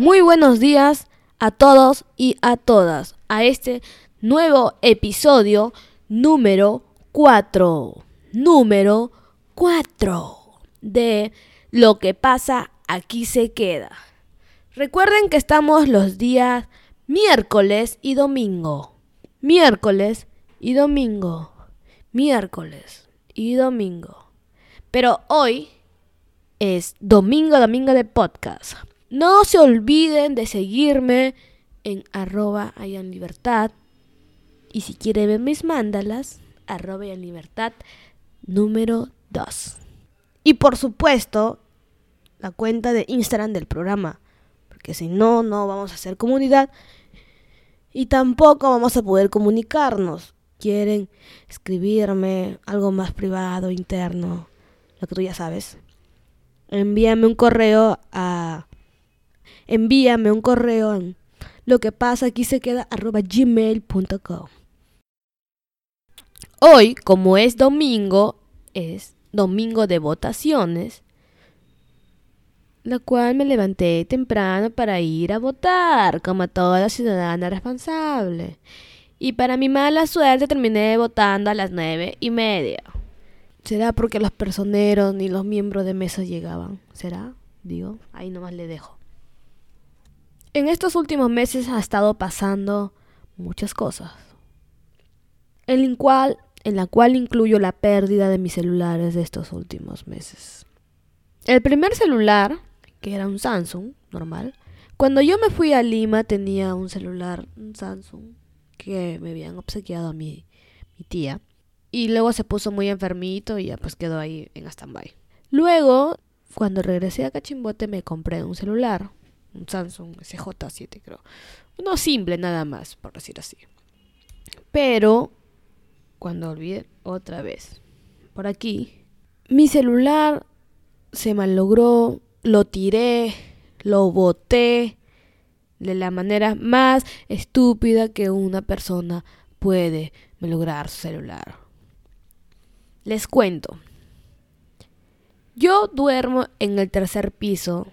Muy buenos días a todos y a todas a este nuevo episodio número 4. Número 4 de Lo que pasa aquí se queda. Recuerden que estamos los días miércoles y domingo. Miércoles y domingo. Miércoles y domingo. Pero hoy es domingo, domingo de podcast. No se olviden de seguirme en arroba libertad. Y si quieren ver mis mandalas, arroba libertad número 2. Y por supuesto, la cuenta de Instagram del programa. Porque si no, no vamos a hacer comunidad. Y tampoco vamos a poder comunicarnos. Quieren escribirme algo más privado, interno, lo que tú ya sabes. Envíame un correo a envíame un correo en lo que pasa aquí se queda arroba gmail.com. Hoy, como es domingo, es domingo de votaciones, la cual me levanté temprano para ir a votar, como toda ciudadana responsable. Y para mi mala suerte terminé votando a las nueve y media. ¿Será porque los personeros ni los miembros de mesa llegaban? ¿Será? Digo, ahí nomás le dejo. En estos últimos meses ha estado pasando muchas cosas, en, cual, en la cual incluyo la pérdida de mis celulares de estos últimos meses. El primer celular, que era un Samsung normal, cuando yo me fui a Lima tenía un celular, un Samsung, que me habían obsequiado a mi, mi tía. Y luego se puso muy enfermito y ya pues quedó ahí en stand-by. Luego, cuando regresé a Cachimbote me compré un celular, un Samsung SJ7 creo. Uno simple nada más, por decir así. Pero cuando olvidé otra vez por aquí, mi celular se malogró, lo tiré, lo boté de la manera más estúpida que una persona puede malograr su celular. Les cuento. Yo duermo en el tercer piso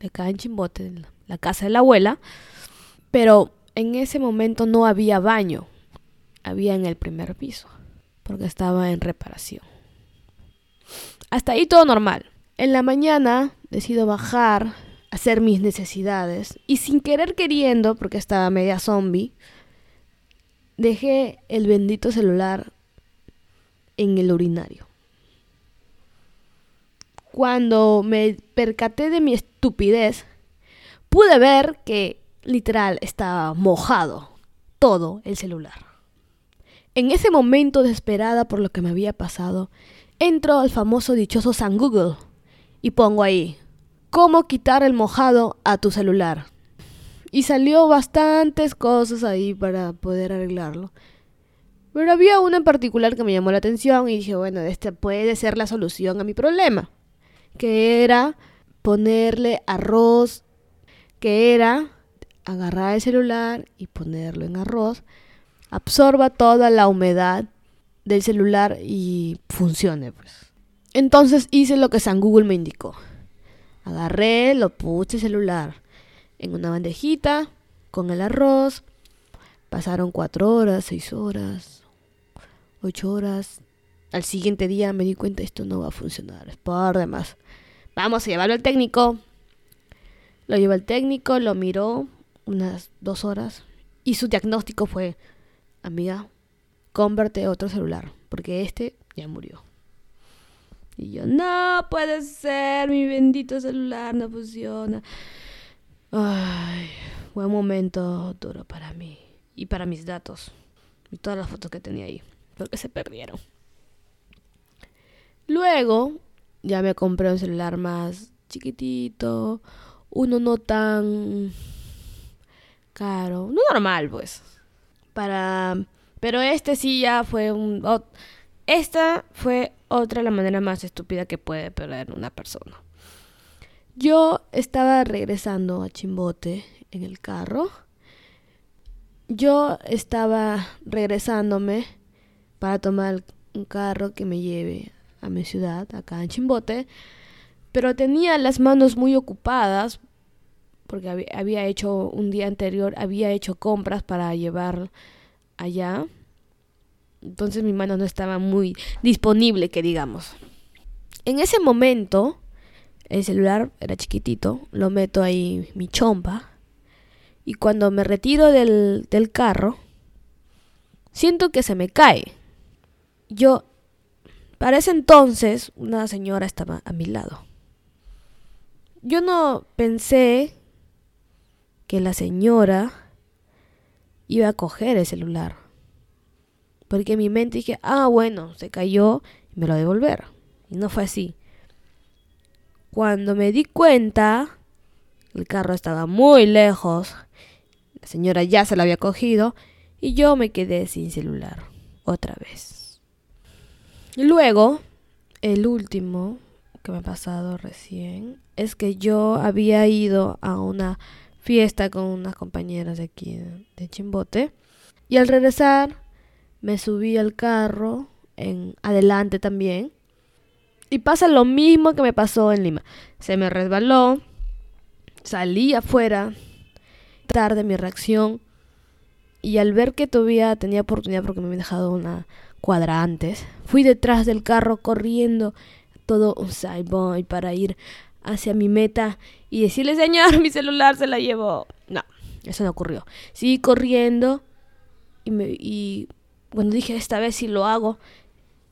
de acá en Chimbote, en la casa de la abuela, pero en ese momento no había baño, había en el primer piso, porque estaba en reparación. Hasta ahí todo normal. En la mañana decido bajar, hacer mis necesidades, y sin querer queriendo, porque estaba media zombie, dejé el bendito celular en el urinario. Cuando me percaté de mi estupidez, pude ver que literal estaba mojado todo el celular. En ese momento desesperada por lo que me había pasado, entro al famoso dichoso San Google y pongo ahí, ¿cómo quitar el mojado a tu celular? Y salió bastantes cosas ahí para poder arreglarlo. Pero había una en particular que me llamó la atención y dije, bueno, esta puede ser la solución a mi problema que era ponerle arroz, que era agarrar el celular y ponerlo en arroz, absorba toda la humedad del celular y funcione. Pues. Entonces hice lo que San Google me indicó. Agarré, lo puse el celular en una bandejita con el arroz. Pasaron cuatro horas, seis horas, ocho horas, al siguiente día me di cuenta esto no va a funcionar, es por demás. Vamos a llevarlo al técnico. Lo llevó al técnico, lo miró unas dos horas y su diagnóstico fue, amiga, cómprate otro celular, porque este ya murió. Y yo, no puede ser, mi bendito celular no funciona. Ay, buen momento duro para mí y para mis datos y todas las fotos que tenía ahí, porque se perdieron. Luego ya me compré un celular más chiquitito, uno no tan caro, no normal pues. Para pero este sí ya fue un esta fue otra la manera más estúpida que puede perder una persona. Yo estaba regresando a Chimbote en el carro. Yo estaba regresándome para tomar un carro que me lleve a mi ciudad, acá en Chimbote, pero tenía las manos muy ocupadas porque había hecho un día anterior, había hecho compras para llevar allá. Entonces mi mano no estaba muy disponible, que digamos. En ese momento, el celular era chiquitito, lo meto ahí mi chompa. Y cuando me retiro del, del carro, siento que se me cae. Yo, para ese entonces, una señora estaba a mi lado. Yo no pensé que la señora iba a coger el celular. Porque en mi mente dije, ah, bueno, se cayó y me lo devolver. Y no fue así. Cuando me di cuenta, el carro estaba muy lejos. La señora ya se lo había cogido y yo me quedé sin celular otra vez. Luego, el último que me ha pasado recién es que yo había ido a una fiesta con unas compañeras de aquí de Chimbote y al regresar me subí al carro en adelante también y pasa lo mismo que me pasó en Lima. Se me resbaló, salí afuera, tarde mi reacción y al ver que todavía tenía oportunidad porque me había dejado una cuadra antes, fui detrás del carro corriendo todo un sideboy para ir hacia mi meta y decirle, señor, mi celular se la llevó. No, eso no ocurrió. Seguí corriendo y, me, y cuando dije, esta vez sí lo hago,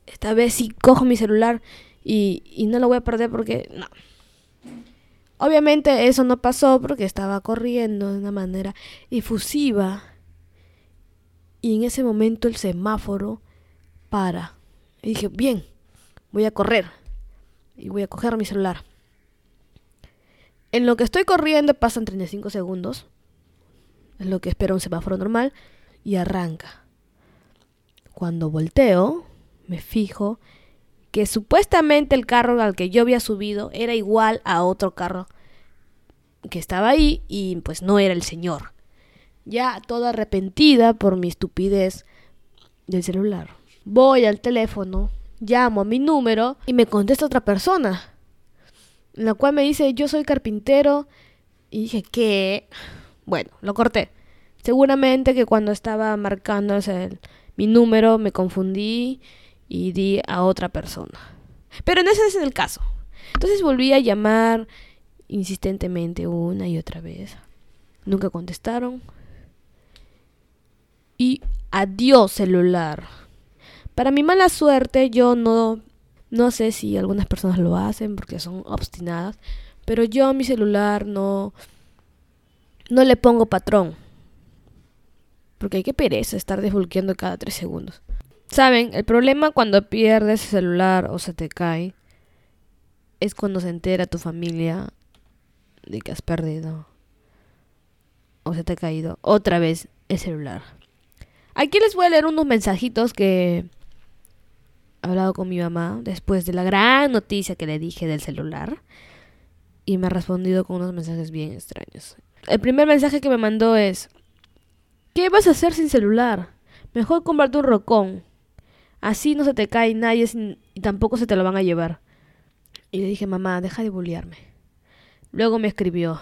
esta vez sí cojo mi celular y, y no lo voy a perder porque no. Obviamente eso no pasó porque estaba corriendo de una manera efusiva y en ese momento el semáforo para. Y dije, bien, voy a correr. Y voy a coger mi celular. En lo que estoy corriendo pasan 35 segundos. Es lo que espera un semáforo normal. Y arranca. Cuando volteo, me fijo que supuestamente el carro al que yo había subido era igual a otro carro que estaba ahí y pues no era el señor ya toda arrepentida por mi estupidez del celular. Voy al teléfono, llamo a mi número y me contesta otra persona, la cual me dice yo soy carpintero y dije que, bueno, lo corté. Seguramente que cuando estaba marcando mi número me confundí y di a otra persona. Pero en ese es el caso. Entonces volví a llamar insistentemente una y otra vez. Nunca contestaron y adiós celular. Para mi mala suerte, yo no, no sé si algunas personas lo hacen porque son obstinadas, pero yo a mi celular no, no le pongo patrón. Porque hay que pereza estar desbloqueando cada tres segundos. Saben, el problema cuando pierdes el celular o se te cae es cuando se entera tu familia de que has perdido o se te ha caído otra vez el celular. Aquí les voy a leer unos mensajitos que he hablado con mi mamá después de la gran noticia que le dije del celular. Y me ha respondido con unos mensajes bien extraños. El primer mensaje que me mandó es, ¿qué vas a hacer sin celular? Mejor comprarte un rocón. Así no se te cae nadie y tampoco se te lo van a llevar. Y le dije, mamá, deja de bullearme. Luego me escribió,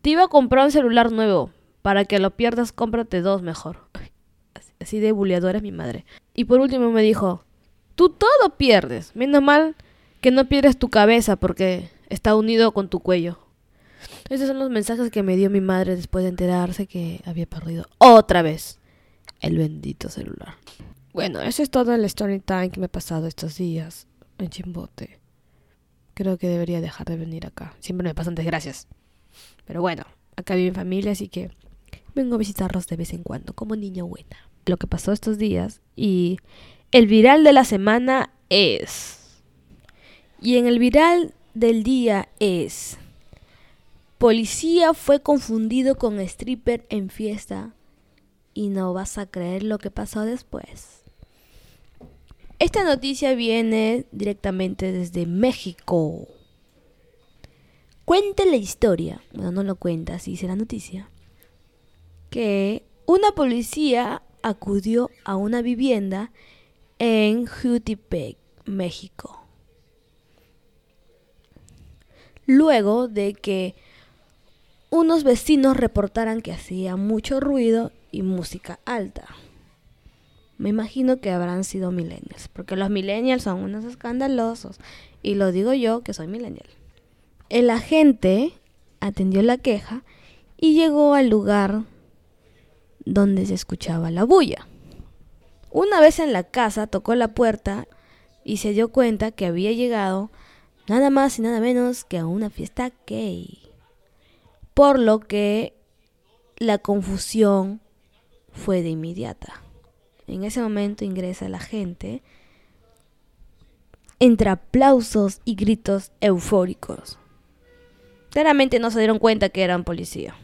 te iba a comprar un celular nuevo. Para que lo pierdas, cómprate dos mejor así de buleadora es mi madre. Y por último me dijo, tú todo pierdes, menos mal que no pierdes tu cabeza porque está unido con tu cuello. Esos son los mensajes que me dio mi madre después de enterarse que había perdido otra vez el bendito celular. Bueno, eso es todo el story time que me ha pasado estos días en Chimbote. Creo que debería dejar de venir acá. Siempre me pasan desgracias. Pero bueno, acá vive mi familia, así que vengo a visitarlos de vez en cuando como niña buena lo que pasó estos días y el viral de la semana es... Y en el viral del día es... Policía fue confundido con stripper en fiesta y no vas a creer lo que pasó después. Esta noticia viene directamente desde México. Cuenta la historia, bueno, no lo cuenta, así dice la noticia, que una policía acudió a una vivienda en Jutepec, México. Luego de que unos vecinos reportaran que hacía mucho ruido y música alta. Me imagino que habrán sido millennials, porque los millennials son unos escandalosos. Y lo digo yo, que soy millennial. El agente atendió la queja y llegó al lugar donde se escuchaba la bulla. Una vez en la casa tocó la puerta y se dio cuenta que había llegado nada más y nada menos que a una fiesta gay. Por lo que la confusión fue de inmediata. En ese momento ingresa la gente entre aplausos y gritos eufóricos. Claramente no se dieron cuenta que eran policía.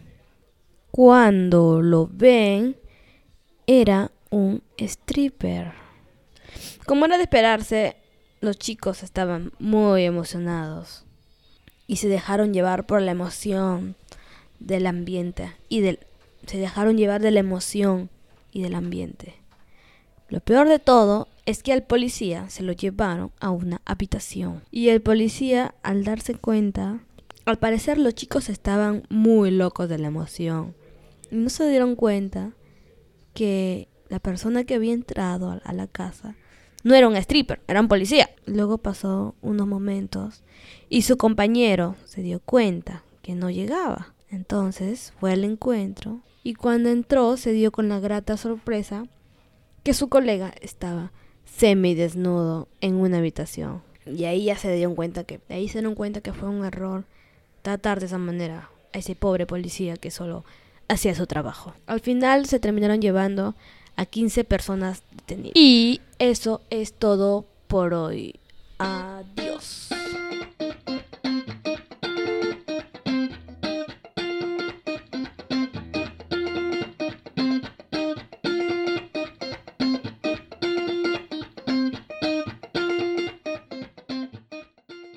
Cuando lo ven, era un stripper. Como era de esperarse, los chicos estaban muy emocionados y se dejaron llevar por la emoción del ambiente y del se dejaron llevar de la emoción y del ambiente. Lo peor de todo es que al policía se lo llevaron a una habitación y el policía al darse cuenta, al parecer los chicos estaban muy locos de la emoción no se dieron cuenta que la persona que había entrado a la casa no era un stripper, era un policía. Luego pasó unos momentos y su compañero se dio cuenta que no llegaba. Entonces fue al encuentro y cuando entró se dio con la grata sorpresa que su colega estaba semidesnudo en una habitación. Y ahí ya se dieron cuenta que, ahí se dieron cuenta que fue un error tratar de esa manera a ese pobre policía que solo hacía su trabajo. Al final se terminaron llevando a 15 personas detenidas. Y eso es todo por hoy. Adiós.